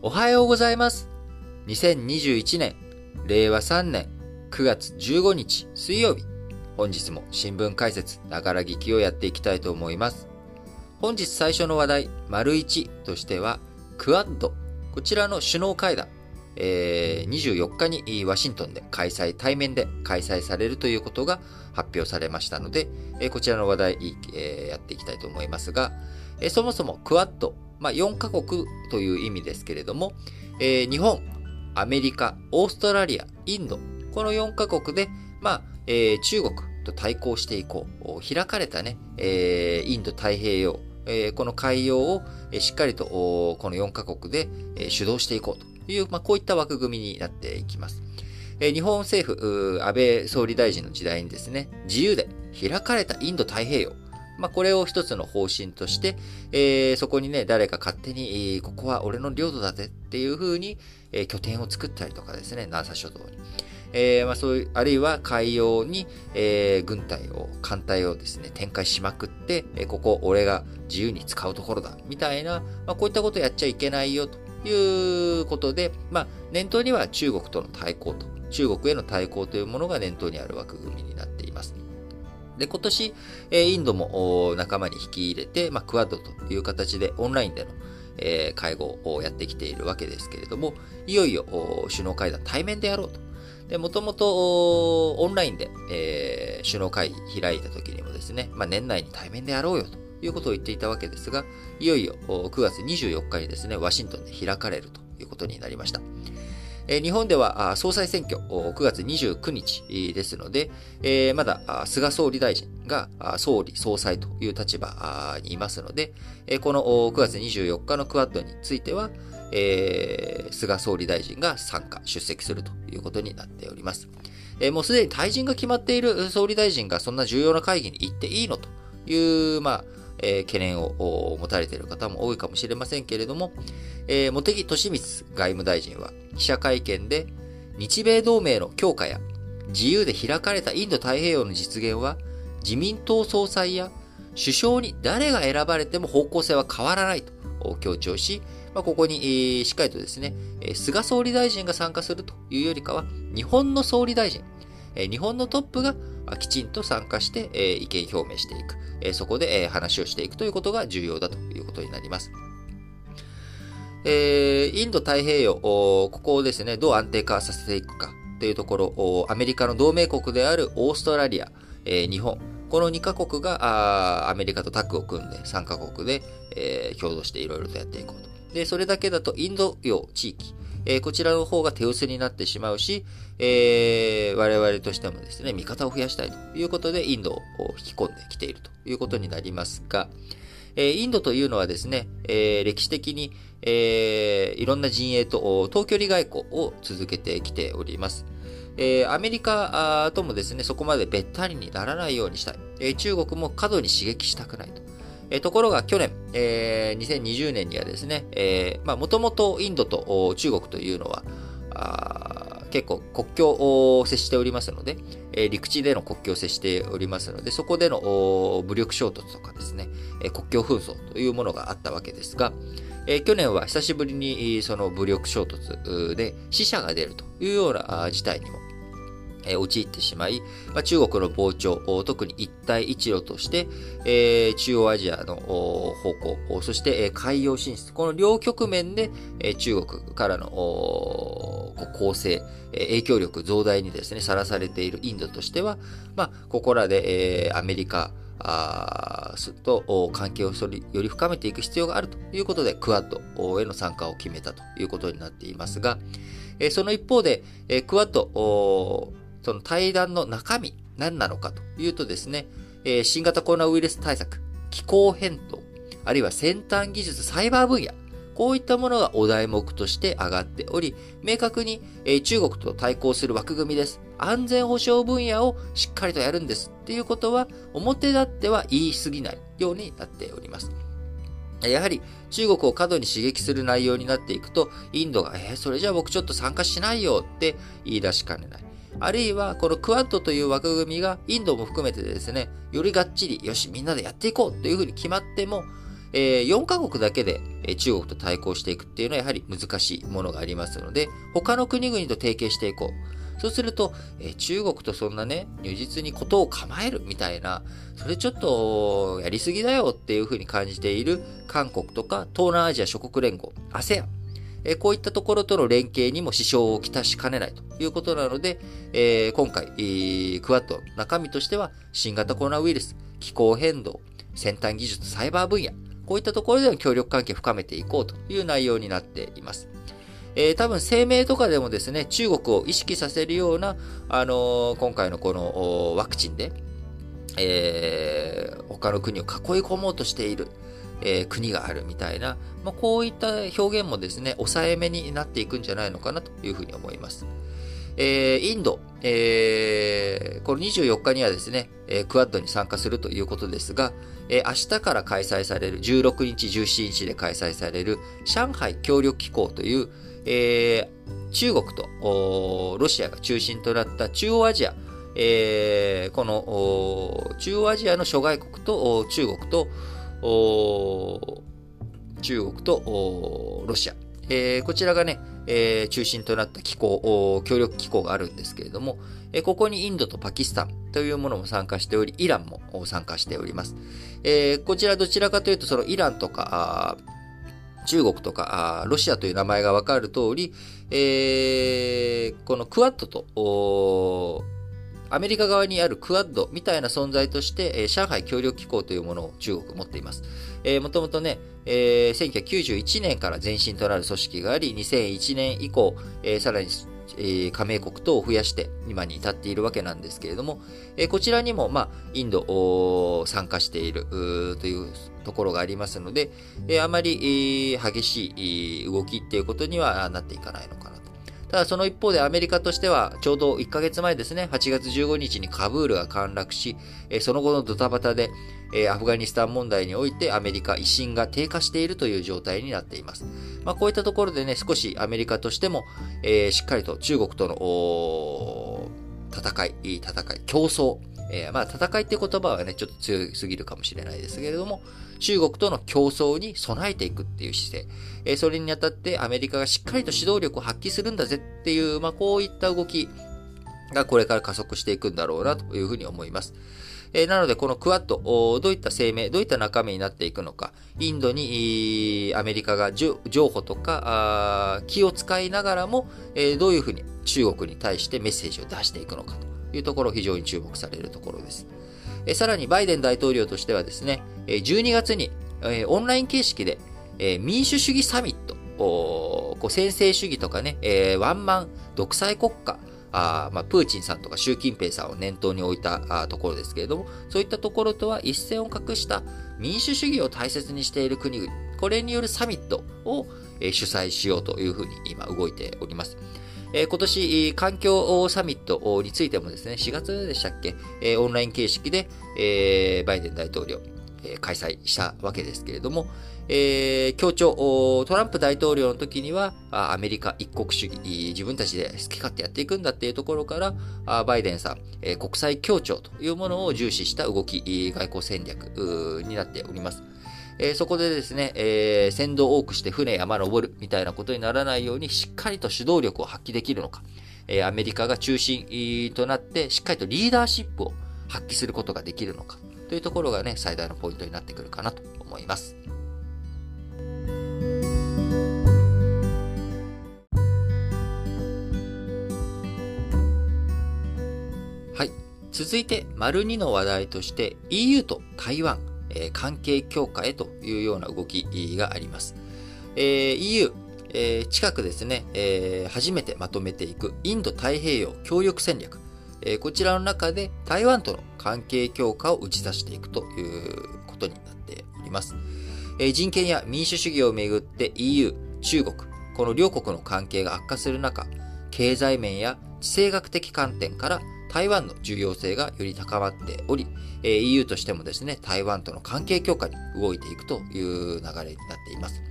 おはようございます。2021年、令和3年9月15日水曜日。本日も新聞解説、ながら聞きをやっていきたいと思います。本日最初の話題、丸1としては、クアッド。こちらの首脳会談。えー24日にワシントンで開催、対面で開催されるということが発表されましたので、えーこちらの話題、えーやっていきたいと思いますが、えーそもそもクアッド、まあ、4カ国という意味ですけれども、えー日本、アメリカ、オーストラリア、インド、この4カ国で、まあ、えー中国と対抗していこう。開かれたね、えーインド太平洋、えーこの海洋をしっかりとこの4カ国で主導していこうという、まあ、こういった枠組みになっていきます。えー日本政府、安倍総理大臣の時代にですね、自由で開かれたインド太平洋、まあ、これを一つの方針として、えーそこにね、誰か勝手に、えーここは俺の領土だぜっていう風に、えー拠点を作ったりとかですね、南沙諸島に。えーまあ、そういう、あるいは海洋に、えー軍隊を、艦隊をですね、展開しまくって、えーここ俺が自由に使うところだ、みたいな、まあ、こういったことをやっちゃいけないよ、ということで、まあ、念頭には中国との対抗と、中国への対抗というものが念頭にある枠組みになって。で、今年、えインドも仲間に引き入れて、まあ、クアッドという形でオンラインでの、え会合をやってきているわけですけれども、いよいよ首脳会談対面でやろうと。で、もともとオンラインで、え首脳会議開いた時にもですね、まあ、年内に対面でやろうよということを言っていたわけですが、いよいよ9月24日にですね、ワシントンで開かれるということになりました。日本では総裁選挙9月29日ですので、まだ菅総理大臣が総理総裁という立場にいますので、この9月24日のクアッドについては、菅総理大臣が参加、出席するということになっております。もうすでに退陣が決まっている総理大臣がそんな重要な会議に行っていいのという、まあ、えー懸念を持たれている方も多いかもしれませんけれども、えー茂木敏光外務大臣は記者会見で、日米同盟の強化や自由で開かれたインド太平洋の実現は、自民党総裁や首相に誰が選ばれても方向性は変わらないと強調し、まあ、ここに、しっかりとですね、菅総理大臣が参加するというよりかは、日本の総理大臣、え日本のトップがきちんと参加して、え意見表明していく、えそこで、え話をしていくということが重要だということになります。えインド太平洋、ここをですね、どう安定化させていくかというところ、アメリカの同盟国であるオーストラリア、え日本、この2カ国がアメリカとタッグを組んで3カ国で、えー共同していろいろとやっていこうと。で、それだけだとインド洋地域、えこちらの方が手薄になってしまうし、えー我々としてもですね、味方を増やしたいということで、インドを引き込んできているということになりますが、えインドというのはですね、え歴史的に、えーいろんな陣営と遠距離外交を続けてきております。えアメリカともですね、そこまでべったりにならないようにしたい。え中国も過度に刺激したくないと。えところが去年、えー2020年にはですね、もともとインドと中国というのは、あ結構国境を接しておりますので、えー陸地での国境を接しておりますので、そこでの武力衝突とかですね、え国境紛争というものがあったわけですが、え去年は久しぶりにその武力衝突で死者が出るというような事態にもえ陥ってしまい、ま、中国の膨張、特に一帯一路として、え中央アジアの方向、そして、え海洋進出、この両局面で、え中国からのおこう攻勢、えー影響力増大にですね、さらされているインドとしては、まあ、ここらで、えアメリカ、あと関係をより深めていく必要があるということで、クアッドへの参加を決めたということになっていますが、その一方で、クアッド、その対談の中身、何なのかというとですね、えー新型コロナウイルス対策、気候変動、あるいは先端技術、サイバー分野、こういったものがお題目として上がっており、明確に、えー中国と対抗する枠組みです。安全保障分野をしっかりとやるんですっていうことは、表立っては言い過ぎないようになっております。やはり中国を過度に刺激する内容になっていくと、インドが、えー、それじゃあ僕ちょっと参加しないよって言い出しかねない。あるいは、このクアッドという枠組みがインドも含めてですね、よりがっちり、よし、みんなでやっていこうというふうに決まっても、えー、4カ国だけで中国と対抗していくっていうのはやはり難しいものがありますので、他の国々と提携していこう。そうすると、えー、中国とそんなね、如実にことを構えるみたいな、それちょっとやりすぎだよっていうふうに感じている韓国とか東南アジア諸国連合、ASEAN、えこういったところとの連携にも支障をきたしかねないということなので、え、今回、クワッド中身としては新型コロナウイルス、気候変動、先端技術、サイバー分野、こういったところでの協力関係を深めていこうという内容になっています。えー、多分声明とかでもですね、中国を意識させるような、あのー、今回のこのワクチンで、えー、他の国を囲い込もうとしている。えー、国があるみたいな、まあ、こういった表現もですね、抑えめになっていくんじゃないのかなというふうに思います。えー、インド、えー、この24日にはですね、えー、クワッドに参加するということですが、えー、明日から開催される、16日、17日で開催される上海協力機構という、え、中国とロシアが中心となった中央アジア、え、この中央アジアの諸外国と中国と中国とロシア、えー、こちらがね、えー、中心となった機構、協力機構があるんですけれども、えー、ここにインドとパキスタンというものも参加しており、イランも参加しております。えー、こちらどちらかというと、そのイランとか、中国とかロシアという名前がわかる通り、えー、このクワッドとアメリカ側にあるクアッドみたいな存在として、えー、上海協力機構というものを中国持っています。えー、もともとね、えー、1991年から前身となる組織があり、2001年以降、えー、さらに、えー、加盟国等を増やして今に至っているわけなんですけれども、えー、こちらにも、まあ、インド参加しているというところがありますので、えー、あまり、えー、激しい動きっていうことにはなっていかないのかなただその一方でアメリカとしては、ちょうど1ヶ月前ですね、8月15日にカブールが陥落し、その後のドタバタで、アフガニスタン問題においてアメリカ威信が低下しているという状態になっています。まあ、こういったところでね、少しアメリカとしても、えー、しっかりと中国との戦い、戦い、競争、えー、まあ戦いって言葉はね、ちょっと強すぎるかもしれないですけれども、中国との競争に備えていくっていう姿勢、えー、それにあたってアメリカがしっかりと指導力を発揮するんだぜっていう、まあこういった動きがこれから加速していくんだろうなというふうに思います。えー、なので、このクワッド、どういった声明、どういった中身になっていくのか、インドにアメリカが譲歩とか気を使いながらも、えー、どういうふうに中国に対してメッセージを出していくのかと。いうところ、非常に注目されるところです。さらにバイデン大統領としてはですね、12月にオンライン形式で民主主義サミット、こう先制主義とかね、ワンマン独裁国家、あまあ、プーチンさんとか習近平さんを念頭に置いたところですけれども、そういったところとは一線を画した民主主義を大切にしている国々、これによるサミットを主催しようというふうに今動いております。え、今年、環境サミットについてもですね、4月でしたっけ、え、オンライン形式で、え、バイデン大統領、え、開催したわけですけれども、えー、強調、トランプ大統領の時には、アメリカ一国主義、自分たちで好き勝手やっていくんだっていうところから、バイデンさん、国際協調というものを重視した動き、外交戦略になっております。えー、そこでですね、えー、先導多くして船山登るみたいなことにならないようにしっかりと主導力を発揮できるのか、えー、アメリカが中心となってしっかりとリーダーシップを発揮することができるのかというところがね、最大のポイントになってくるかなと思います。はい。続いて、丸2の話題として EU と台湾え関係強化へというような動きがあります。え、EU、え、近くですね、え、初めてまとめていくインド太平洋協力戦略、え、こちらの中で台湾との関係強化を打ち出していくということになっております。え、人権や民主主義をめぐって EU、中国、この両国の関係が悪化する中、経済面や地政学的観点から台湾の重要性がより高まっており、え EU としてもですね、台湾との関係強化に動いていくという流れになっています。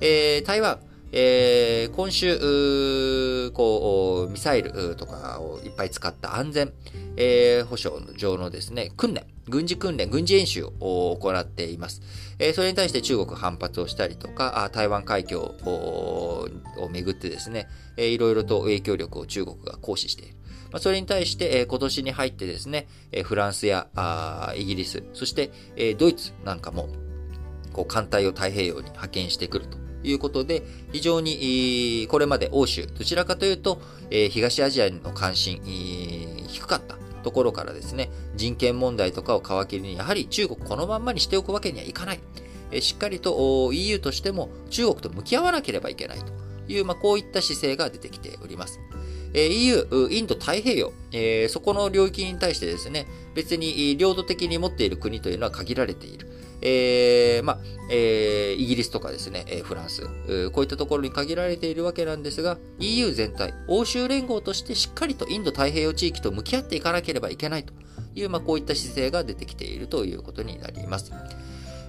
えー、台湾、えー、今週、こう、ミサイルとかをいっぱい使った安全、えー、保障上のですね、訓練、軍事訓練、軍事演習を行っています。えー、それに対して中国反発をしたりとか、台湾海峡をめぐってですね、えー、いろいろと影響力を中国が行使している。まあ、それに対して、えー、今年に入ってですね、えー、フランスやあイギリス、そして、えー、ドイツなんかも、こう、艦隊を太平洋に派遣してくるということで、非常に、これまで欧州、どちらかというと、え東アジアの関心、低かったところからですね、人権問題とかを皮切りに、やはり中国このまんまにしておくわけにはいかない。えしっかりと EU としても中国と向き合わなければいけないという、まあ、こういった姿勢が出てきております。EU、インド太平洋、そこの領域に対してですね、別に領土的に持っている国というのは限られている。えー、ま、えー、イギリスとかですね、フランス、こういったところに限られているわけなんですが、EU 全体、欧州連合としてしっかりとインド太平洋地域と向き合っていかなければいけないという、まあ、こういった姿勢が出てきているということになります。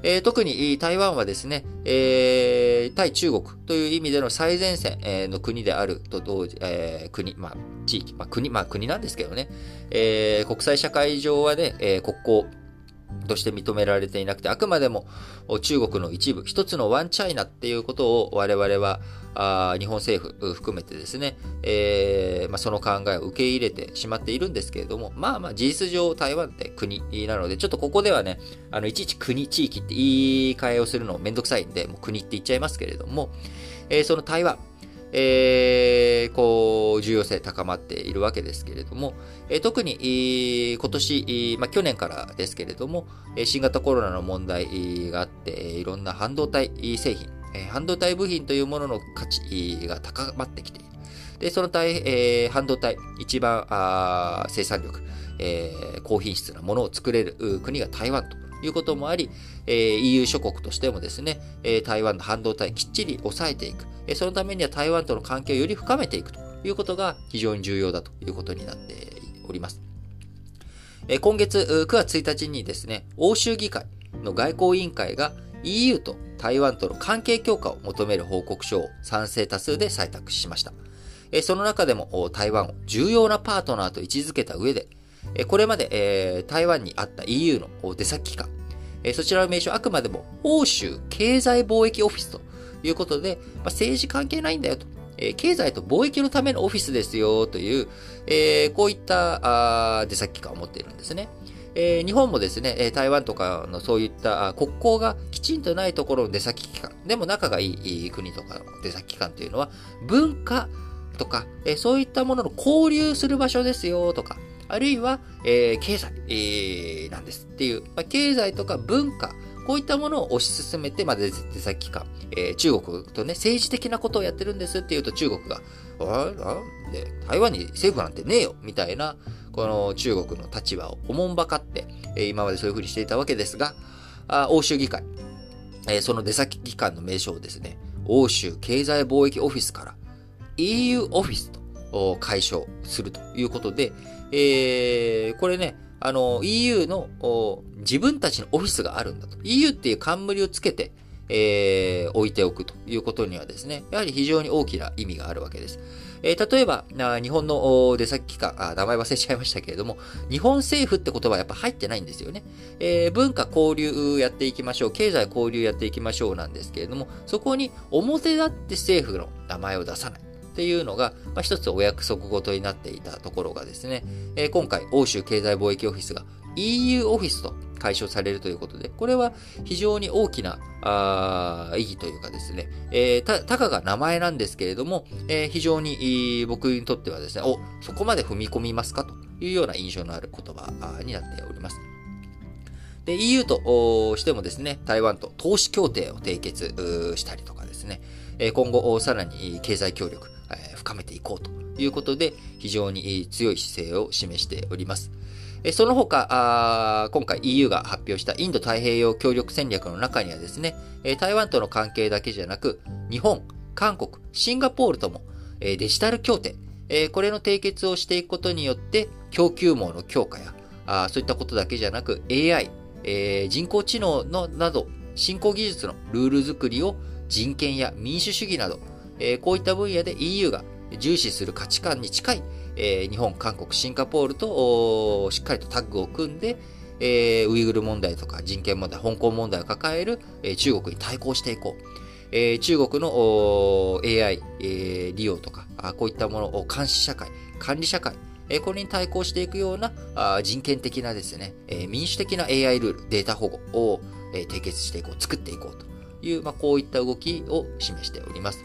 えー、特に台湾はですね、えー、対中国という意味での最前線の国であると同時、え、国、まあ、地域、まあ、国、まあ、国なんですけどね、え、国際社会上はね、え、国交、として認められていなくて、あくまでも中国の一部、一つのワンチャイナっていうことを我々はあ日本政府含めてですね、えーまあ、その考えを受け入れてしまっているんですけれども、まあまあ事実上台湾って国なので、ちょっとここではね、あのいちいち国、地域って言い換えをするのめんどくさいんで、もう国って言っちゃいますけれども、えー、その台湾、えー、こう、重要性高まっているわけですけれども、えー、特に、えー、今年、まあ、去年からですけれども、新型コロナの問題があって、いろんな半導体製品、半導体部品というものの価値が高まってきている。で、その体、えー、半導体、一番あ生産力、えー、高品質なものを作れる国が台湾ということもあり、えー、EU 諸国としてもですね、え、台湾の半導体きっちり抑えていく、え、そのためには台湾との関係をより深めていくということが非常に重要だということになっております。え、今月9月1日にですね、欧州議会の外交委員会が EU と台湾との関係強化を求める報告書を賛成多数で採択しました。その中でも台湾を重要なパートナーと位置づけた上で、これまで台湾にあった EU の出先機関、そちらの名称あくまでも欧州経済貿易オフィスということで、まあ、政治関係ないんだよと。経済と貿易のためのオフィスですよという、こういった出先機関を持っているんですね。日本もですね、台湾とかのそういった国交がきちんとないところの出先機関、でも仲がいい国とかの出先機関というのは、文化とか、そういったものの交流する場所ですよとか、あるいは、えー、経済、えー、なんですっていう、まあ、経済とか文化、こういったものを推し進めて、まあ、出先機関、えー、中国とね、政治的なことをやってるんですっていうと中国が、ああで台湾に政府なんてねえよみたいな、この中国の立場をおもんばかって、え、今までそういうふうにしていたわけですが、あ欧州議会、え、その出先機関の名称をですね、欧州経済貿易オフィスから EU オフィスと解消するということで、えー、これね、あの、EU の自分たちのオフィスがあるんだと。EU っていう冠をつけて、えー、置いておくということにはですね、やはり非常に大きな意味があるわけです。えー、例えば、日本の出先機関あ、名前忘れちゃいましたけれども、日本政府って言葉はやっぱ入ってないんですよね。えー、文化交流やっていきましょう、経済交流やっていきましょうなんですけれども、そこに表立って政府の名前を出さない。っていうのが、まあ、一つお約束事になっていたところがですね、えー、今回、欧州経済貿易オフィスが EU オフィスと解消されるということで、これは非常に大きなあ意義というかですね、えー、た、たかが名前なんですけれども、えー、非常に僕にとってはですね、お、そこまで踏み込みますかというような印象のある言葉になっております。で、EU としてもですね、台湾と投資協定を締結したりとかですね、今後さらに経済協力、深めていこうということで、非常に強い姿勢を示しております。その他、今回 EU が発表したインド太平洋協力戦略の中にはですね、台湾との関係だけじゃなく、日本、韓国、シンガポールともデジタル協定、これの締結をしていくことによって、供給網の強化や、そういったことだけじゃなく AI、人工知能のなど、新興技術のルール作りを人権や民主主義など、こういった分野で EU が重視する価値観に近い、え日本、韓国、シンガポールとしっかりとタッグを組んで、えウイグル問題とか人権問題、香港問題を抱える、え中国に対抗していこう。え中国の AI、え利用とか、こういったものを監視社会、管理社会、えこれに対抗していくようなあ人権的なですね、え民主的な AI ルール、データ保護を、え締結していこう、作っていこうという、まあ、こういった動きを示しております。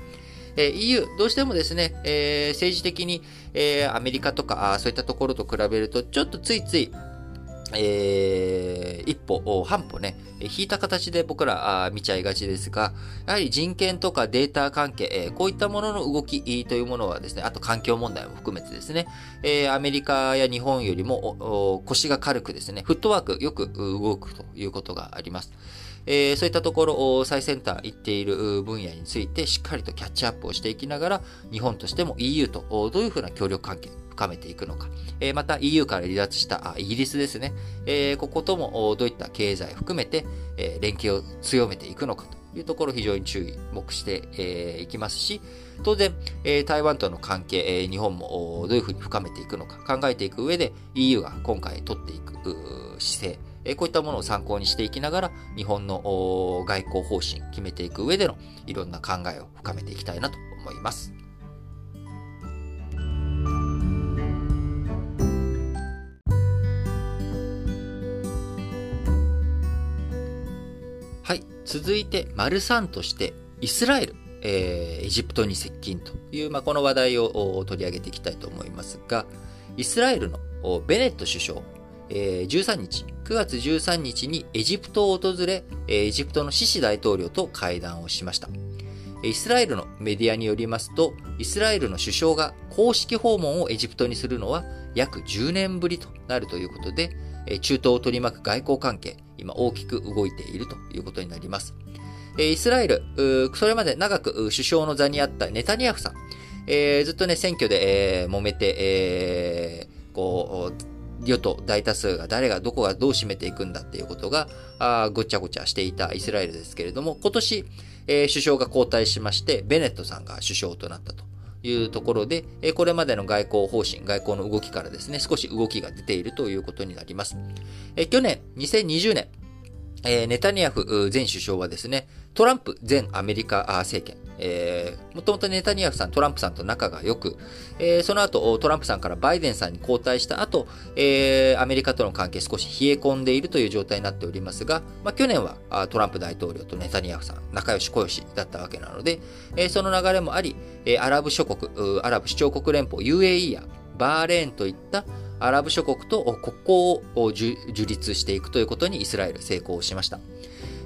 え EU、どうしてもですね、え、政治的に、えー、アメリカとかあそういったところと比べると、ちょっとついつい、えー、一歩、半歩ね、引いた形で僕ら見ちゃいがちですが、やはり人権とかデータ関係、えー、こういったものの動きというものはですね、あと環境問題も含めてですね、えー、アメリカや日本よりも腰が軽くですね、フットワークよく動くということがあります。えー、そういったところを、最先端行っている分野についてしっかりとキャッチアップをしていきながら、日本としても EU とどういうふうな協力関係、深めていくのか。えまた EU から離脱したイギリスですね。えここともどういった経済含めて、え連携を強めていくのかというところ非常に注意、目していきますし、当然、台湾との関係、日本もどういうふうに深めていくのか考えていく上で EU が今回取っていく姿勢、こういったものを参考にしていきながら、日本の外交方針決めていく上でのいろんな考えを深めていきたいなと思います。はい。続いて、丸3として、イスラエル、えー、エジプトに接近という、まあ、この話題を取り上げていきたいと思いますが、イスラエルのベネット首相、えー、13日、9月13日にエジプトを訪れ、エジプトのシシ大統領と会談をしました。イスラエルのメディアによりますと、イスラエルの首相が公式訪問をエジプトにするのは約10年ぶりとなるということで、中東を取り巻く外交関係、今大きく動いているということになります。イスラエル、それまで長く首相の座にあったネタニヤフさん、ずっとね、選挙で、えー、揉めて、こう、与党大多数が誰がどこがどう占めていくんだっていうことが、あごちゃごちゃしていたイスラエルですけれども、今年、えー、首相が交代しまして、ベネットさんが首相となったというところで、えー、これまでの外交方針、外交の動きからですね、少し動きが出ているということになります。えー、去年、2020年、え、ネタニヤフ前首相はですね、トランプ前アメリカ政権、えー、もともとネタニヤフさん、トランプさんと仲が良く、えー、その後、トランプさんからバイデンさんに交代した後、えー、アメリカとの関係少し冷え込んでいるという状態になっておりますが、まあ、去年はトランプ大統領とネタニヤフさん、仲良し小良しだったわけなので、えー、その流れもあり、アラブ諸国、アラブ首長国連邦 UAE やバーレーンといったアラブ諸国と国交を樹立していくということにイスラエル成功しました。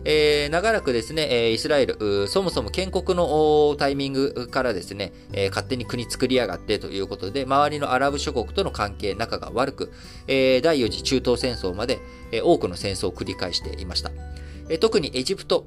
えー、長らくですね、イスラエル、そもそも建国のタイミングからですね、えー、勝手に国作りやがってということで、周りのアラブ諸国との関係、仲が悪く、えー、第4次中東戦争まで、え多くの戦争を繰り返していました。え特にエジプト、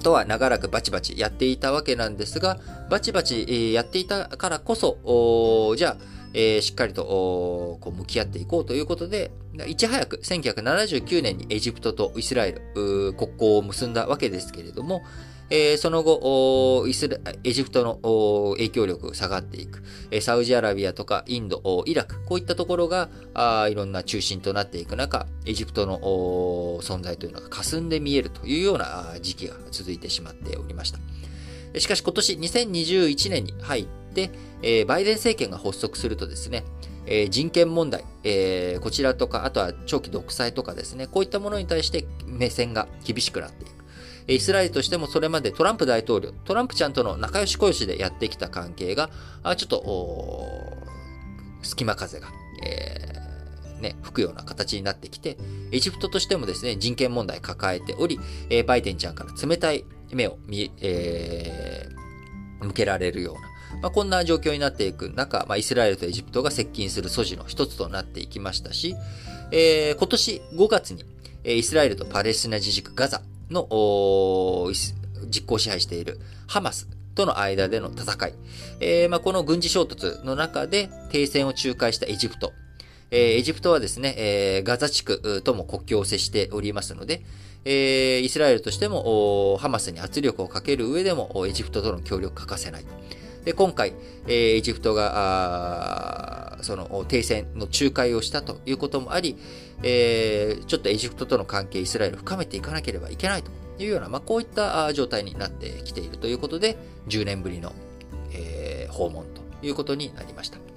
とは長らくバチバチやっていたわけなんですが、バチバチやっていたからこそ、じゃあ、えー、しっかりとこう向き合っていこうということで、いち早く1979年にエジプトとイスラエル国交を結んだわけですけれども、えー、その後イスラ、エジプトの影響力下がっていく、サウジアラビアとかインド、イラク、こういったところがあいろんな中心となっていく中、エジプトの存在というのが霞んで見えるというような時期が続いてしまっておりました。しかし今年2021年に入って、えー、バイデン政権が発足するとですね、えー、人権問題、えー、こちらとか、あとは長期独裁とかですね、こういったものに対して目線が厳しくなっていく。イスラエルとしてもそれまでトランプ大統領、トランプちゃんとの仲良し小良しでやってきた関係が、あちょっと、隙間風が、えー、ね、吹くような形になってきて、エジプトとしてもですね、人権問題抱えており、えー、バイデンちゃんから冷たい目を見、えー、向けられるような、まあ、こんな状況になっていく中、まあ、イスラエルとエジプトが接近する素地の一つとなっていきましたし、えー、今年5月に、イスラエルとパレスチナ自治区ガザの実行支配しているハマスとの間での戦い、えーまあ、この軍事衝突の中で停戦を仲介したエジプト、えー、エジプトはですね、えー、ガザ地区とも国境を接しておりますので、えー、イスラエルとしても、ハマスに圧力をかける上でも、エジプトとの協力欠かせない。で、今回、えー、エジプトが、その、停戦の仲介をしたということもあり、えー、ちょっとエジプトとの関係、イスラエルを深めていかなければいけないというような、まあ、こういった状態になってきているということで、10年ぶりの、えー、訪問ということになりました。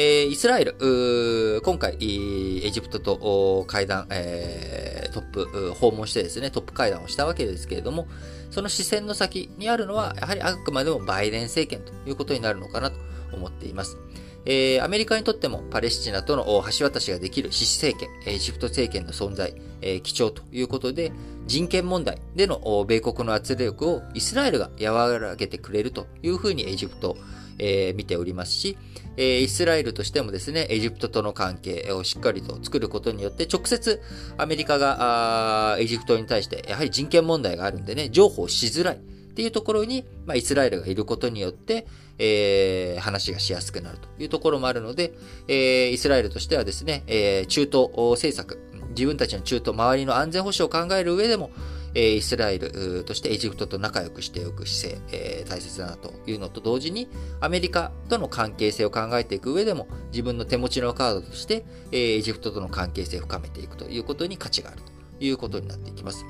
えー、イスラエル、今回、エジプトと会談、えー、トップ、訪問してですね、トップ会談をしたわけですけれども、その視線の先にあるのは、やはりあくまでもバイデン政権ということになるのかなと思っています。えー、アメリカにとってもパレスチナとの橋渡しができるシシ政権、エジプト政権の存在、えー、貴重ということで、人権問題での米国の圧力をイスラエルが和らげてくれるというふうにエジプト、えー、見ておりますし、えー、イスラエルとしてもですね、エジプトとの関係をしっかりと作ることによって、直接アメリカがエジプトに対して、やはり人権問題があるんでね、譲歩しづらいっていうところに、まあ、イスラエルがいることによって、えー、話がしやすくなるというところもあるので、えー、イスラエルとしてはですね、えー、中東政策、自分たちの中東、周りの安全保障を考える上でも、えイスラエルとしてエジプトと仲良くしておく姿勢、え大切だなというのと同時に、アメリカとの関係性を考えていく上でも、自分の手持ちのカードとして、えエジプトとの関係性を深めていくということに価値があるということになっていきます。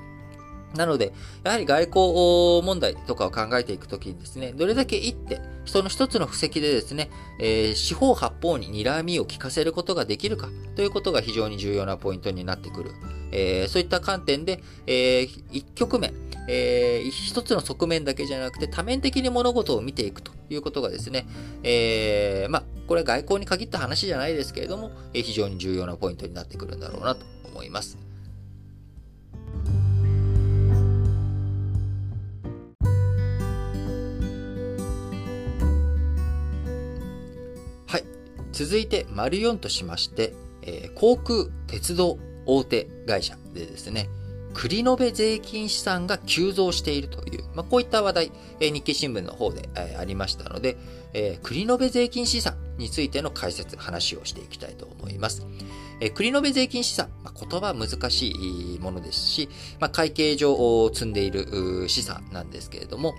なので、やはり外交問題とかを考えていくときにですね、どれだけ一手、その一つの布石でですね、えー、四方八方に睨みを聞かせることができるかということが非常に重要なポイントになってくる。えー、そういった観点で、えー、一局面、えー、一つの側面だけじゃなくて多面的に物事を見ていくということがですね、えー、まあ、これは外交に限った話じゃないですけれども、えー、非常に重要なポイントになってくるんだろうなと思います。続いて、丸4としまして、えー、航空、鉄道、大手会社でですね、繰延税金資産が急増しているという、まあ、こういった話題、えー、日経新聞の方で、えー、ありましたので、えー、繰延税金資産についての解説、話をしていきたいと思います。えー、繰延税金資産、まあ、言葉難しいものですし、まあ、会計上を積んでいる資産なんですけれども、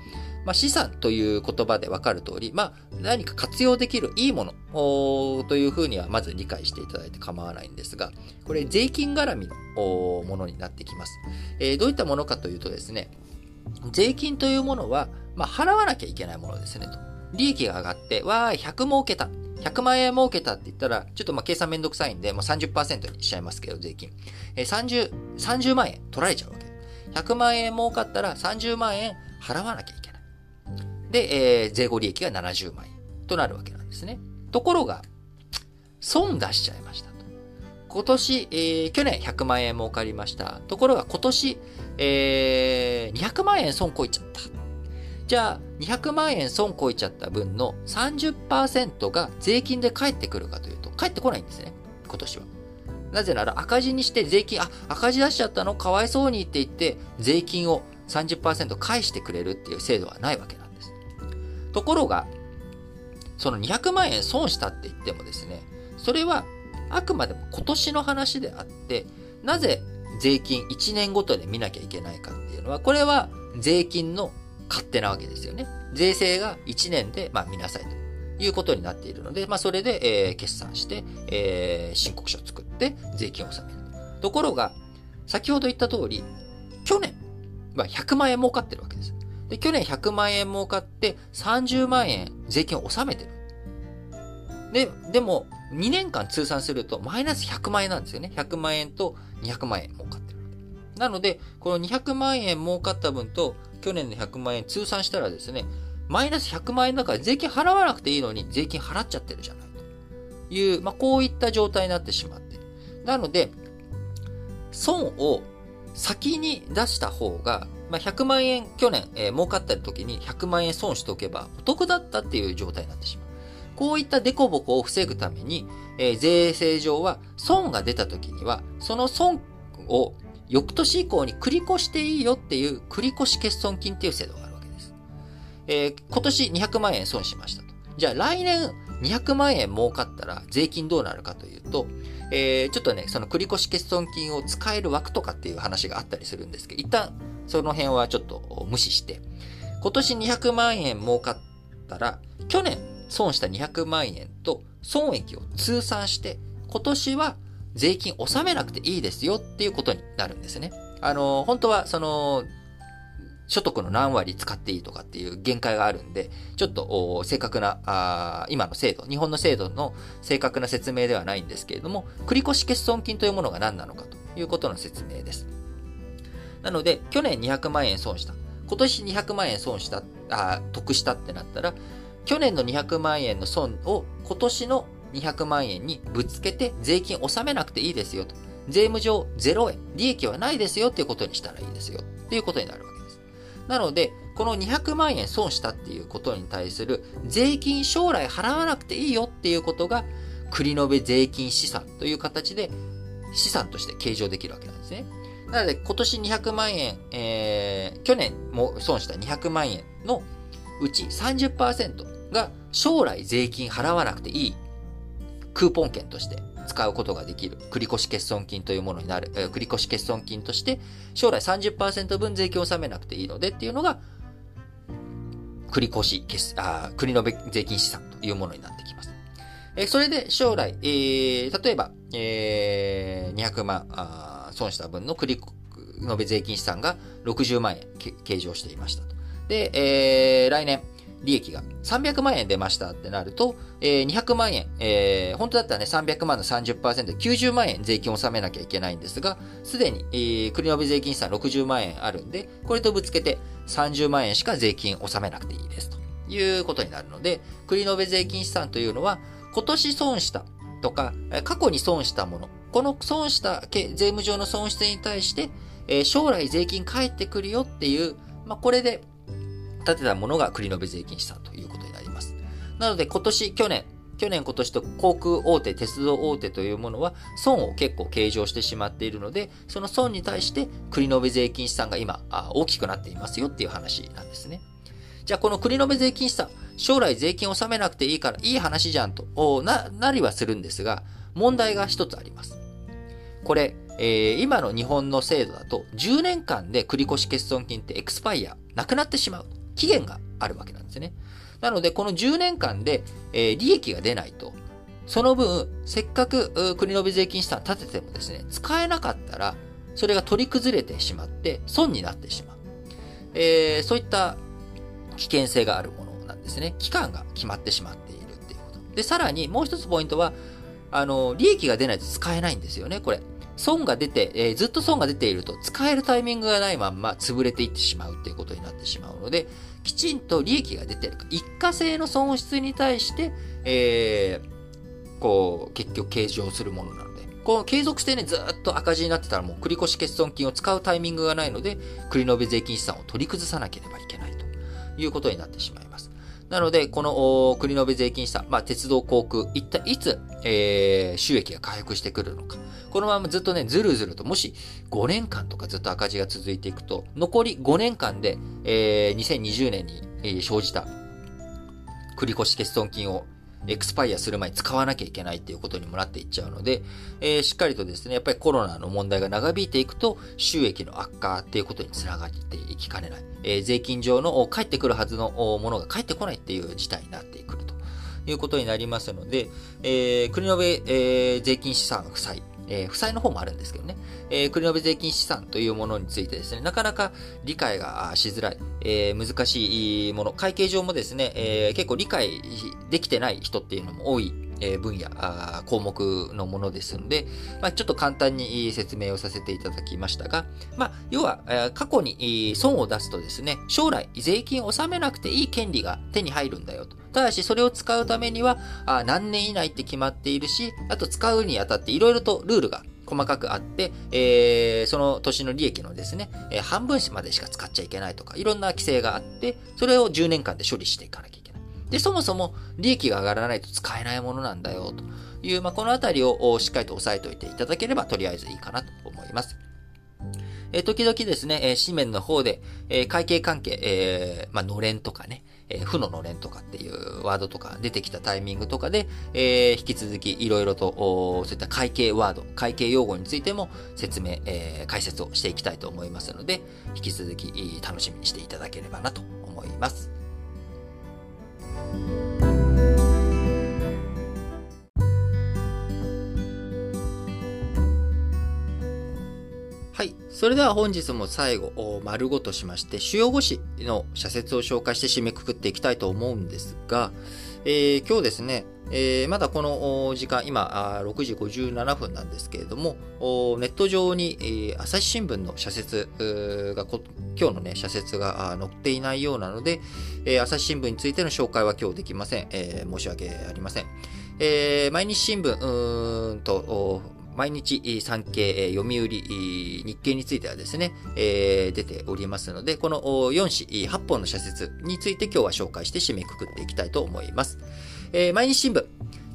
まあ、資産という言葉でわかる通り、まあ、何か活用できるいいものというふうにはまず理解していただいて構わないんですが、これ税金絡みのものになってきます。えー、どういったものかというとですね、税金というものは、まあ、払わなきゃいけないものですねと。利益が上がって、わー、100儲けた。100万円儲けたって言ったら、ちょっとまあ計算めんどくさいんで、もう30%にしちゃいますけど、税金。えー、30、30万円取られちゃうわけ。100万円儲かったら30万円払わなきゃいけない。で、えー、税後利益が70万円となるわけなんですね。ところが、損出しちゃいましたと。今年、えー、去年100万円儲かりました。ところが今年、えー、200万円損こいちゃった。じゃあ、200万円損こいちゃった分の30%が税金で返ってくるかというと、返ってこないんですね。今年は。なぜなら赤字にして税金、あ、赤字出しちゃったの？かわいそうにって言って、税金を30%返してくれるっていう制度はないわけ。ところが、その200万円損したって言ってもですね、それはあくまでも今年の話であって、なぜ税金1年ごとで見なきゃいけないかっていうのは、これは税金の勝手なわけですよね。税制が1年で、まあ、見なさいということになっているので、まあ、それで、えー、決算して、えー、申告書を作って税金を納める。ところが、先ほど言った通り、去年は100万円儲かってるわけです。で、去年100万円儲かって30万円税金を納めてる。で、でも、2年間通算するとマイナス100万円なんですよね。100万円と200万円儲かってる。なので、この200万円儲かった分と去年の100万円通算したらですね、マイナス100万円だから税金払わなくていいのに税金払っちゃってるじゃないという、まあ、こういった状態になってしまって。なので、損を先に出した方がまあ、100万円去年、えー、儲かった時に100万円損しておけばお得だったっていう状態になってしまう。こういったデコボコを防ぐために、えー、税制上は損が出た時には、その損を翌年以降に繰り越していいよっていう繰越欠損金っていう制度があるわけです。えー、今年200万円損しましたと。じゃあ来年200万円儲かったら税金どうなるかというと、えー、ちょっとね、その繰越欠損金を使える枠とかっていう話があったりするんですけど、一旦その辺はちょっと無視して、今年200万円儲かったら、去年損した200万円と損益を通算して、今年は税金納めなくていいですよっていうことになるんですね。あの、本当はその、所得の何割使っていいとかっていう限界があるんで、ちょっと正確なあ、今の制度、日本の制度の正確な説明ではないんですけれども、繰越欠損金というものが何なのかということの説明です。なので、去年200万円損した。今年200万円損した、あ得したってなったら、去年の200万円の損を今年の200万円にぶつけて税金納めなくていいですよと。税務上0円、利益はないですよっていうことにしたらいいですよっていうことになるわけです。なので、この200万円損したっていうことに対する税金将来払わなくていいよっていうことが、繰延税金資産という形で資産として計上できるわけなんですね。なので、今年200万円、えー、去年も損した200万円のうち30%が将来税金払わなくていいクーポン券として使うことができる繰越欠損金というものになる、えー、繰越欠損金として将来30%分税金を納めなくていいのでっていうのが繰越欠、あ繰延税金資産というものになってきます。えー、それで将来、えー、例えば、えー、200万あ損した分の繰延税金資産が60万円計上していましたと。で、えー、来年、利益が。300万円出ましたってなると、えー、200万円、えー、本当だったらね、300万の30%で90万円税金を納めなきゃいけないんですが、すでに、えー、繰延税金資産60万円あるんで、これとぶつけて30万円しか税金納めなくていいですと。いうことになるので、繰延税金資産というのは、今年損したとか、過去に損したもの、この損した税務上の損失に対して、将来税金返ってくるよっていう、まあ、これで立てたものが繰延税金資産ということになります。なので今年、去年、去年今年と航空大手、鉄道大手というものは損を結構計上してしまっているので、その損に対して繰延税金資産が今大きくなっていますよっていう話なんですね。じゃあこの繰延税金資産、将来税金を納めなくていいからいい話じゃんとな、なりはするんですが、問題が一つあります。これ、えー、今の日本の制度だと10年間で繰越欠損金ってエクスパイア、なくなってしまう。期限があるわけなんですね。なので、この10年間で、え、利益が出ないと、その分、せっかく国の税金資産立ててもですね、使えなかったら、それが取り崩れてしまって、損になってしまう。えー、そういった危険性があるものなんですね。期間が決まってしまっているっていうこと。で、さらにもう一つポイントは、あの、利益が出ないと使えないんですよね、これ。損が出て、えー、ずっと損が出ていると使えるタイミングがないまま潰れていってしまうっていうことになってしまうので、きちんと利益が出てるか、一過性の損失に対して、えー、こう、結局計上するものなので、この継続してね、ずっと赤字になってたらもう繰越欠損金を使うタイミングがないので、繰延税金資産を取り崩さなければいけないということになってしまいます。なので、この国延税金した、まあ、鉄道航空、一体いつ、えー、収益が回復してくるのか。このままずっとね、ずるずると、もし5年間とかずっと赤字が続いていくと、残り5年間で、えー、2020年に、えー、生じた繰越欠損金をエクスパイアする前に使わなきゃいけないっていうことにもなっていっちゃうので、えー、しっかりとですね、やっぱりコロナの問題が長引いていくと、収益の悪化っていうことにつながっていきかねない。えー、税金上の返ってくるはずのものが返ってこないっていう事態になってくるということになりますので、えー、国の上、えー、税金資産負債、えー、負債の方もあるんですけどね、えー、国の税金資産というものについてですね、なかなか理解がしづらい、えー、難しいもの、会計上もですね、え、結構理解できてない人っていうのも多いえ分野、項目のものですので、まあ、ちょっと簡単に説明をさせていただきましたが、まあ、要は、過去に損を出すとですね、将来税金を納めなくていい権利が手に入るんだよと。ただし、それを使うためには、あ何年以内って決まっているし、あと使うにあたっていろいろとルールが細かくあって、えー、その年の利益のですね、えー、半分までしか使っちゃいけないとか、いろんな規制があって、それを10年間で処理していかなきゃいけない。で、そもそも利益が上がらないと使えないものなんだよ、という、まあ、このあたりをしっかりと押さえておいていただければ、とりあえずいいかなと思います。えー、時々ですね、えー、紙面の方で、えー、会計関係、えー、まあ、のれんとかね、えー、負ののれんとかっていうワードとか出てきたタイミングとかで、えー、引き続きいろいろと、そういった会計ワード、会計用語についても説明、えー、解説をしていきたいと思いますので、引き続き楽しみにしていただければなと思います。はい。それでは本日も最後、丸ごとしまして、主要語詞の社説を紹介して締めくくっていきたいと思うんですが、えー、今日ですね、えー、まだこの時間、今、6時57分なんですけれども、ネット上に、えー、朝日新聞の社説が今日のね、社説が載っていないようなので、えー、朝日新聞についての紹介は今日できません。えー、申し訳ありません。えー、毎日新聞うんと、毎日産経、読売、日経についてはですね、えー、出ておりますので、この4紙、8本の社説について今日は紹介して締めくくっていきたいと思います。えー、毎日新聞、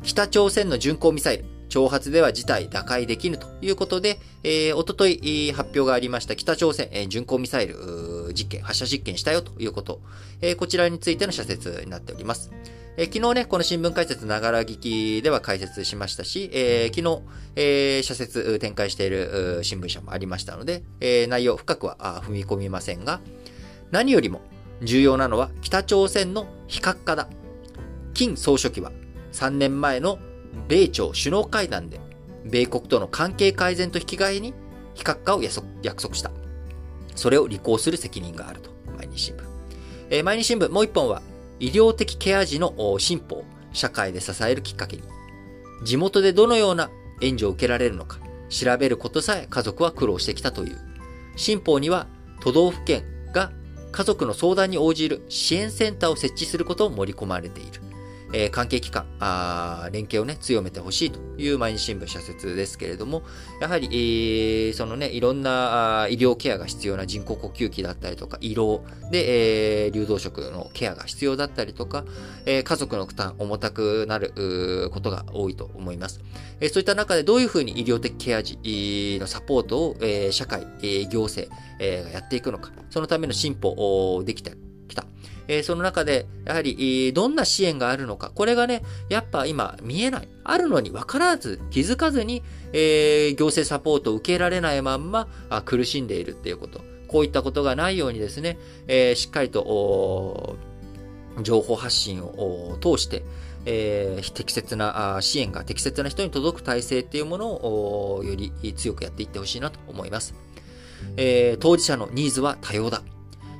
北朝鮮の巡航ミサイル、挑発では事態打開できぬということで、えー、おととい発表がありました北朝鮮、えー、巡航ミサイル実験、発射実験したよということ、えー、こちらについての社説になっております。え、昨日ね、この新聞解説ながら聞きでは解説しましたし、えー、昨日、えー、社説展開している新聞社もありましたので、えー、内容深くは踏み込みませんが、何よりも重要なのは北朝鮮の非核化だ。金総書記は3年前の米朝首脳会談で、米国との関係改善と引き換えに非核化を約束した。それを履行する責任があると。毎日新聞。えー、毎日新聞もう一本は、医療的ケア児の進歩を社会で支えるきっかけに、地元でどのような援助を受けられるのか、調べることさえ家族は苦労してきたという。新法には都道府県が家族の相談に応じる支援センターを設置することを盛り込まれている。えー、関係機関あ、連携をね、強めてほしいという毎日新聞社説ですけれども、やはり、えー、そのね、いろんな医療ケアが必要な人工呼吸器だったりとか、胃ろうで、えー、流動食のケアが必要だったりとか、えー、家族の負担重たくなることが多いと思います。えー、そういった中でどういうふうに医療的ケア児のサポートを、えー、社会、えー、行政、えー、がやっていくのか、そのための進歩をできた。えー、その中で、やはり、どんな支援があるのか、これがね、やっぱ今見えない。あるのに分からず、気づかずに、えー、行政サポートを受けられないまんまあ苦しんでいるっていうこと。こういったことがないようにですね、えー、しっかりと、情報発信を通して、えー、適切な支援が適切な人に届く体制っていうものをより強くやっていってほしいなと思います。えー、当事者のニーズは多様だ。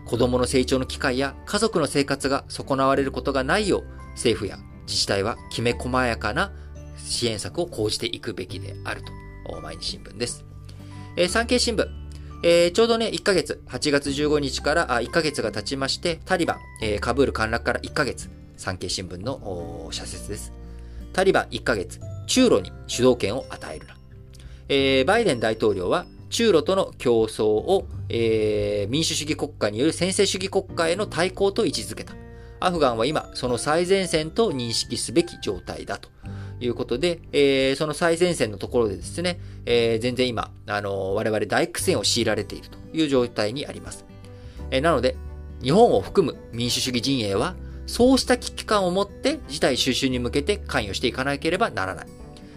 子供の成長の機会や家族の生活が損なわれることがないよう、政府や自治体はきめ細やかな支援策を講じていくべきであると、毎日新聞です。えー、産経新聞。えー、ちょうどね、1ヶ月、8月15日からあ1ヶ月が経ちまして、タリバン、えー、カブール陥落から1ヶ月、産経新聞の社説です。タリバン1ヶ月、中ロに主導権を与えるな。えー、バイデン大統領は中ロとの競争を、えー、民主主義国家による専制主義国家への対抗と位置づけた。アフガンは今、その最前線と認識すべき状態だということで、えー、その最前線のところでですね、えー、全然今、あの我々大苦戦を強いられているという状態にあります。え、なので、日本を含む民主主義陣営は、そうした危機感を持って事態収集に向けて関与していかなければならない。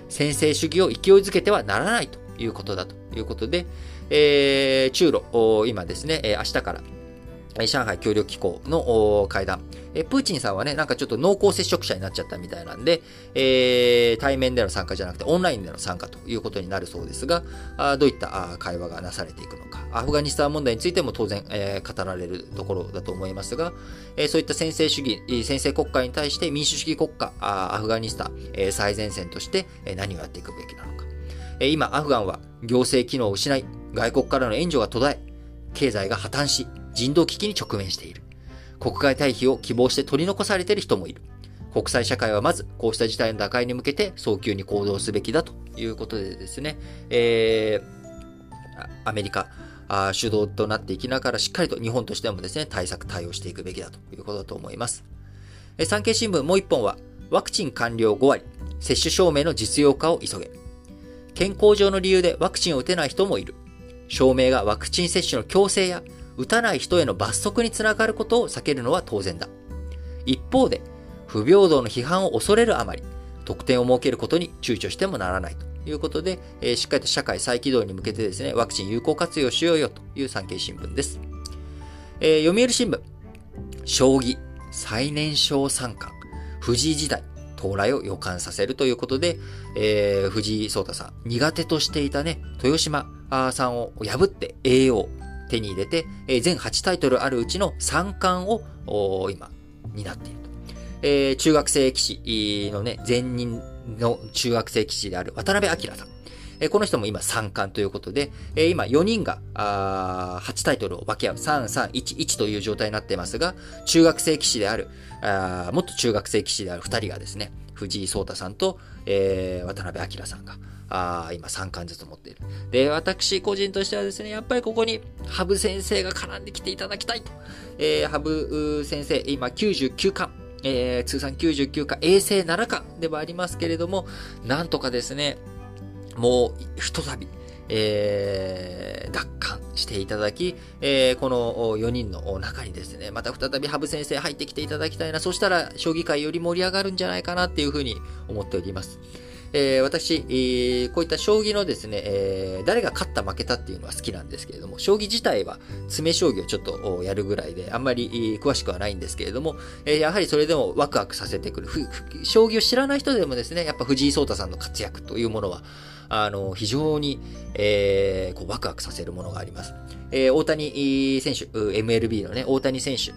先制主義を勢いづけてはならないということだということで、えー、中ロ、今ですね、明日から上海協力機構の会談。プーチンさんはね、なんかちょっと濃厚接触者になっちゃったみたいなんで、えー、対面での参加じゃなくてオンラインでの参加ということになるそうですが、どういった会話がなされていくのか。アフガニスタン問題についても当然、えー、語られるところだと思いますが、えー、そういった先制主義、先制国家に対して民主主義国家、アフガニスタン、え、最前線として何をやっていくべきなのか。今、アフガンは行政機能を失い、外国からの援助が途絶え、経済が破綻し、人道危機に直面している。国外退避を希望して取り残されている人もいる。国際社会はまず、こうした事態の打開に向けて早急に行動すべきだということでですね、えー、アメリカ、あ主導となっていきながらしっかりと日本としてもですね、対策対応していくべきだということだと思います。産経新聞もう一本は、ワクチン完了5割、接種証明の実用化を急げ。健康上の理由でワクチンを打てない人もいる。証明がワクチン接種の強制や打たない人への罰則につながることを避けるのは当然だ。一方で、不平等の批判を恐れるあまり、特典を設けることに躊躇してもならないということで、えー、しっかりと社会再起動に向けてですね、ワクチン有効活用しようよという産経新聞です。えー、読売新聞、将棋最年少三冠、藤井時代、到来を予感させるということで、えー、藤井聡太さん、苦手としていたね、豊島さんを破って栄養手に入れて、えー、全8タイトルあるうちの3冠を今、担っていると。えー、中学生棋士のね、前任の中学生棋士である渡辺明さん。えこの人も今3冠ということで、え今4人があ8タイトルを分け合う3、3、1、1という状態になっていますが、中学生棋士である、あもっと中学生棋士である2人がですね、藤井聡太さんと、えー、渡辺明さんが、あ今3巻ずつ持っている。で、私個人としてはですね、やっぱりここに羽生先生が絡んできていただきたいと。えー、羽生先生、今99巻。えー、通算99巻、衛星7巻ではありますけれども、なんとかですね、もう、ひとたび、えー、奪還していただき、えー、この4人の中にですね、また再び羽生先生入ってきていただきたいな、そしたら将棋界より盛り上がるんじゃないかなっていうふうに思っております。えー、私、えー、こういった将棋のですね、えー、誰が勝った負けたっていうのは好きなんですけれども、将棋自体は詰将棋をちょっとやるぐらいで、あんまり詳しくはないんですけれども、えー、やはりそれでもワクワクさせてくる。将棋を知らない人でもですね、やっぱ藤井聡太さんの活躍というものは、あの、非常に、えー、こうワクワクさせるものがあります。えー、大谷選手、MLB のね、大谷選手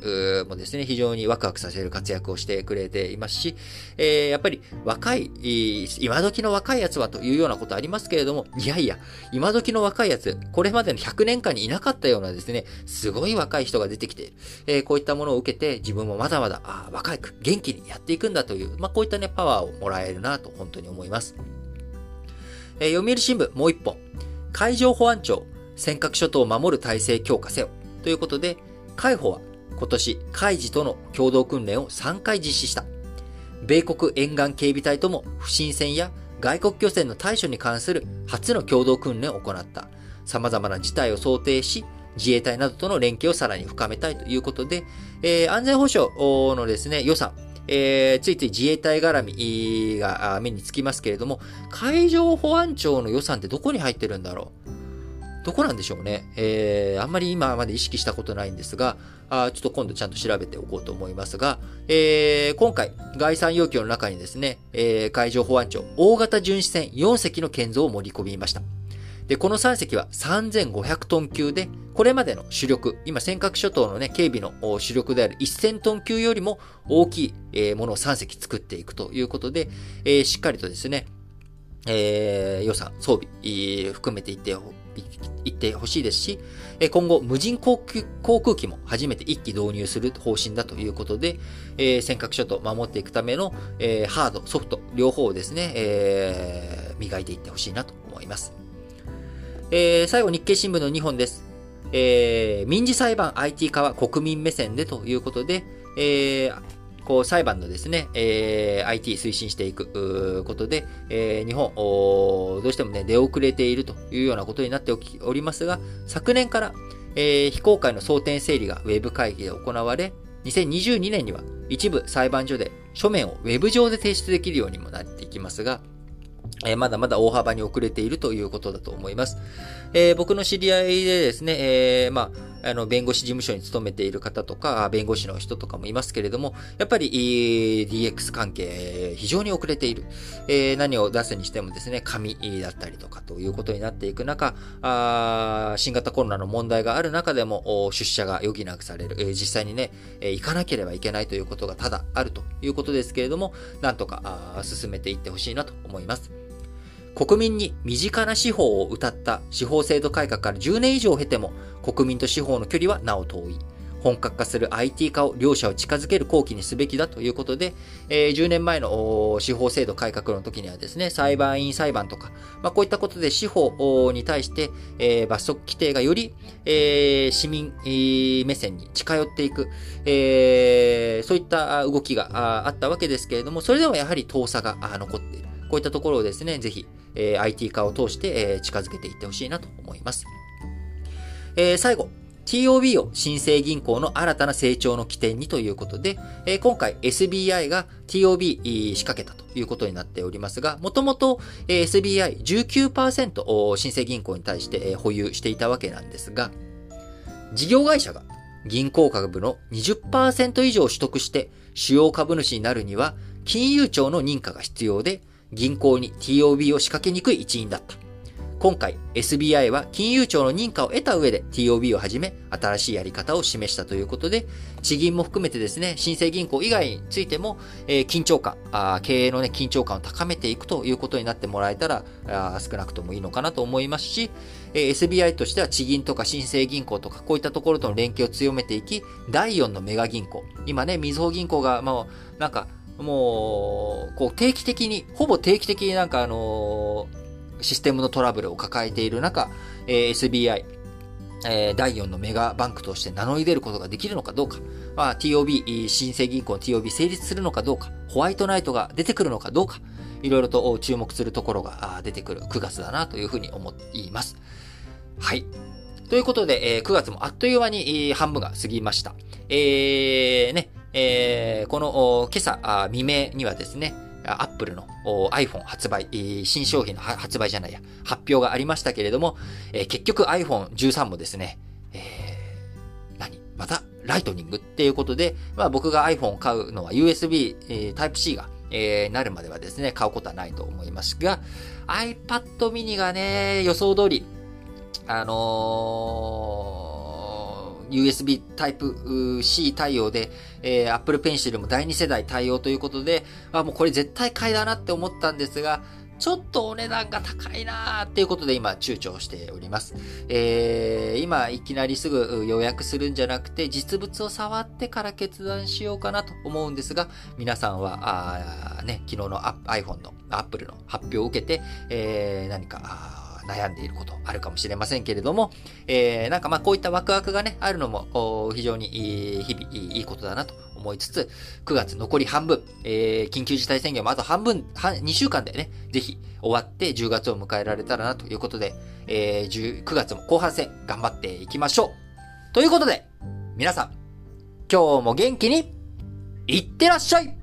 もですね、非常にワクワクさせる活躍をしてくれていますし、えー、やっぱり若い、今時の若いやつはというようなことありますけれども、いやいや、今時の若いやつ、これまでの100年間にいなかったようなですね、すごい若い人が出てきている。えー、こういったものを受けて、自分もまだまだ、あ若く、元気にやっていくんだという、まあ、こういったね、パワーをもらえるなと、本当に思います。えー、読売新聞、もう一本。海上保安庁、尖閣諸島を守る体制強化せよ。ということで、海保は今年、海事との共同訓練を3回実施した。米国沿岸警備隊とも不審船や外国漁船の対処に関する初の共同訓練を行った。様々な事態を想定し、自衛隊などとの連携をさらに深めたいということで、えー、安全保障のですね、予算、えー、ついつい自衛隊絡みが目につきますけれども、海上保安庁の予算ってどこに入ってるんだろう？どこなんでしょうね？えー、あんまり今まで意識したことないんですが、あちょっと今度ちゃんと調べておこうと思いますが、えー、今回、概算要求の中にですね、えー、海上保安庁大型巡視船4隻の建造を盛り込みました。で、この3隻は3500トン級で、これまでの主力、今尖閣諸島のね、警備の主力である1000トン級よりも大きいものを3隻作っていくということで、えー、しっかりとですね、えー、予算、装備、含めていっていってほしいですし、今後、無人航空機も初めて1機導入する方針だということで、えー、尖閣諸島を守っていくための、えー、ハード、ソフト、両方をですね、えー、磨いていってほしいなと思います。えー、最後、日経新聞の2本です。えー、民事裁判 IT 化は国民目線でということで、えー、こう裁判のですね、えー、IT 推進していくことで、えー、日本、どうしてもね、出遅れているというようなことになっておりますが、昨年から、えー、非公開の争点整理がウェブ会議で行われ、2022年には一部裁判所で書面をウェブ上で提出できるようにもなっていきますが、え、まだまだ大幅に遅れているということだと思います。えー、僕の知り合いでですね、えー、まあ、あの、弁護士事務所に勤めている方とか、弁護士の人とかもいますけれども、やっぱり、DX 関係、非常に遅れている。えー、何を出すにしてもですね、紙だったりとかということになっていく中、あ新型コロナの問題がある中でも、出社が余儀なくされる。え、実際にね、え行かなければいけないということがただあるということですけれども、なんとか進めていってほしいなと思います。国民に身近な司法を謳った司法制度改革から10年以上を経ても、国民と司法の距離はなお遠い。本格化する IT 化を両者を近づける後期にすべきだということで、え、10年前の司法制度改革の時にはですね、裁判員裁判とか、まあ、こういったことで司法に対して、え、罰則規定がより、え、市民目線に近寄っていく、え、そういった動きがあったわけですけれども、それでもやはり遠さが残っている。こういったところをですね、ぜひ、えー、IT 化を通して、えー、近づけていってほしいなと思います。えー、最後、TOB を新生銀行の新たな成長の起点にということで、えー、今回 SBI が TOB 仕掛けたということになっておりますが、もともと SBI19% 新生銀行に対して保有していたわけなんですが、事業会社が銀行株の20%以上取得して主要株主になるには、金融庁の認可が必要で、銀行に TOB を仕掛けにくい一因だった。今回 SBI は金融庁の認可を得た上で TOB をはじめ新しいやり方を示したということで、地銀も含めてですね、新生銀行以外についても、えー、緊張感あ、経営のね、緊張感を高めていくということになってもらえたらあ少なくともいいのかなと思いますし、えー、SBI としては地銀とか新生銀行とかこういったところとの連携を強めていき、第4のメガ銀行。今ね、みずほ銀行が、まあ、なんか、もう、こう定期的に、ほぼ定期的になんかあのーシステムのトラブルを抱えている中、えー、SBI、えー、第4のメガバンクとして名乗り出ることができるのかどうか、まあ、TOB、新生銀行の TOB 成立するのかどうか、ホワイトナイトが出てくるのかどうか、いろいろと注目するところが出てくる9月だなというふうに思っています。はい。ということで、えー、9月もあっという間に半分が過ぎました。えー、ね、えー、この今朝未明にはですね、アップルの iPhone 発売、新商品の発売じゃないや、発表がありましたけれども、結局 iPhone13 もですね、えー、何？またライトニングっていうことで、まあ僕が iPhone を買うのは USB、Type-C が、えー、なるまではですね、買うことはないと思いますが、iPad mini がね、予想通り、あのー USB Type-C 対応で、えー、Apple Pencil も第2世代対応ということで、あ、もうこれ絶対買いだなって思ったんですが、ちょっとお値段が高いなーっていうことで今躊躇しております。えー、今いきなりすぐ予約するんじゃなくて実物を触ってから決断しようかなと思うんですが、皆さんは、あね、昨日の iPhone の Apple の発表を受けて、えー、何か、悩んでいることあるかもしれませんけれども、えー、なんかまあこういったワクワクがね、あるのも非常に日々いいことだなと思いつつ、9月残り半分、えー、緊急事態宣言もあと半分、半2週間でね、ぜひ終わって10月を迎えられたらなということで、えー、9月も後半戦頑張っていきましょう。ということで、皆さん、今日も元気に、いってらっしゃい